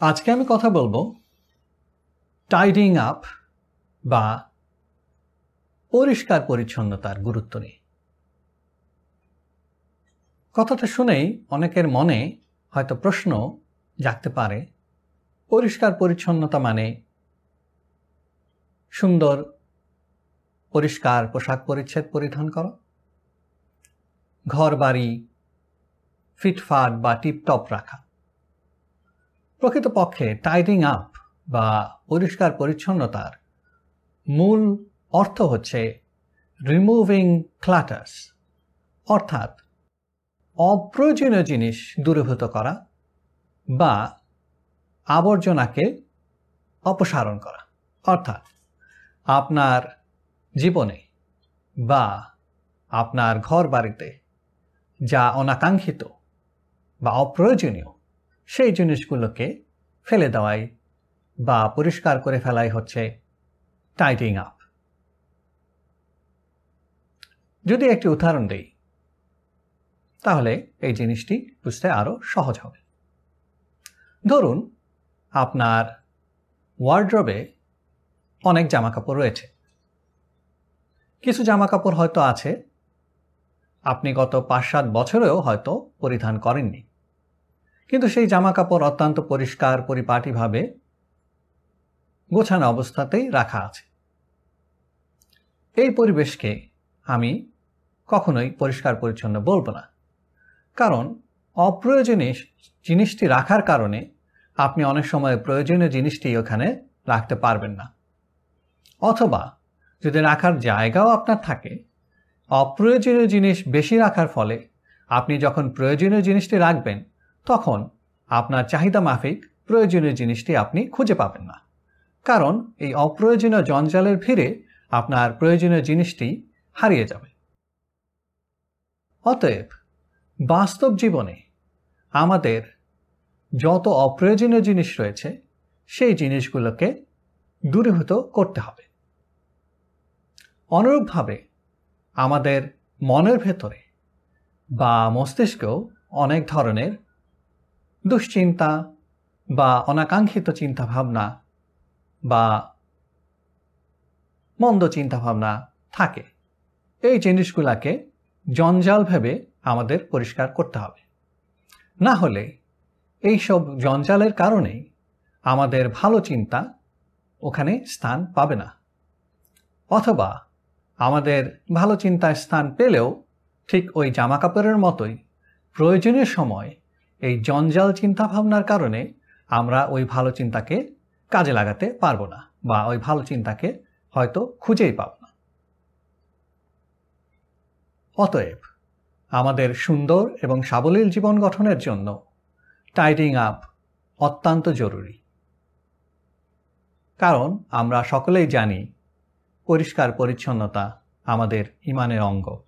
আজকে আমি কথা বলব টাইডিং আপ বা পরিষ্কার পরিচ্ছন্নতার গুরুত্ব নিয়ে। কথাটা শুনেই অনেকের মনে হয়তো প্রশ্ন জাগতে পারে, পরিষ্কার পরিচ্ছন্নতা মানে সুন্দর পরিষ্কার পোশাক পরিচ্ছেদ পরিধান করা ঘর বাড়ি ফিটফাট বা টিপটপ রাখা। প্রকৃতপক্ষে টাইডিং আপ বা পরিষ্কার পরিচ্ছন্নতার মূল অর্থ হচ্ছে রিমুভিং ক্লাটার্স অর্থাৎ অপ্রয়োজনীয় জিনিস দূরীভূত করা বা আবর্জনাকে অপসারণ করা। অর্থাৎ আপনার জীবনে বা আপনার ঘর বাড়িতে যা অনাকাঙ্ক্ষিত বা অপ্রয়োজনীয় সেই জিনিসগুলোকে ফেলে দেওয়াই বা পরিষ্কার করে ফেলাই হচ্ছে টাইটিং আপ যদি একটি উদাহরণ দিই, তাহলে এই জিনিসটি বুঝতে আরও সহজ হবে। ধরুন, আপনার ওয়ার্ড্রবে অনেক জামা কাপড় রয়েছে। কিছু জামা কাপড় হয়তো আছে, আপনি গত পাঁচ সাত বছরেও হয়তো পরিধান করেননি। কিন্তু সেই জামা কাপড় অত্যন্ত পরিষ্কার, পরিপাটিভাবে গোছানো অবস্থাতেই রাখা আছে। এই পরিবেশকে আমি কখনোই পরিষ্কার, পরিচ্ছন্ন বলব না। কারণ অপ্রয়োজনীয় জিনিসটি রাখার কারণে আপনি অনেক সময় প্রয়োজনীয় জিনিসটি ওখানে রাখতে পারবেন না। অথবা যদি রাখার জায়গাও আপনার থাকে, অপ্রয়োজনীয় জিনিস বেশি রাখার ফলে আপনি যখন প্রয়োজনীয় জিনিসটি রাখবেন তখন আপনার চাহিদা মাফিক প্রয়োজনীয় জিনিসটি আপনি খুঁজে পাবেন না। কারণ এই অপ্রয়োজনীয় জঞ্জালের ভিড়ে আপনার প্রয়োজনীয় জিনিসটি হারিয়ে যাবে। অতএব বাস্তব জীবনে আমাদের যত অপ্রয়োজনীয় জিনিস রয়েছে, সেই জিনিসগুলোকে দূরীভূত করতে হবে। অনুরূপভাবে আমাদের মনের ভেতরে বা মস্তিষ্কেও অনেক ধরনের দুশ্চিন্তা বা অনাকাঙ্ক্ষিত চিন্তাভাবনা বা মন্দ চিন্তাভাবনা থাকে। এই জিনিসগুলাকে জঞ্জাল ভেবে আমাদের পরিষ্কার করতে হবে। না হলে এইসব জঞ্জালের কারণেই আমাদের ভালো চিন্তা ওখানে স্থান পাবে না। অথবা আমাদের ভালো চিন্তায় স্থান পেলেও ঠিক ওই জামা কাপড়ের মতোই প্রয়োজনীয় সময় এই জঞ্জাল চিন্তা ভাবনার কারণে আমরা ওই ভালো চিন্তাকে কাজে লাগাতে পারব না বা ওই ভালো চিন্তাকে হয়তো খুঁজেই পাব না। অতএব আমাদের সুন্দর এবং সাবলীল জীবন গঠনের জন্য টাইডিং আপ অত্যন্ত জরুরি। কারণ আমরা সকলেই জানি পরিষ্কার পরিচ্ছন্নতা আমাদের ইমানের অঙ্গ।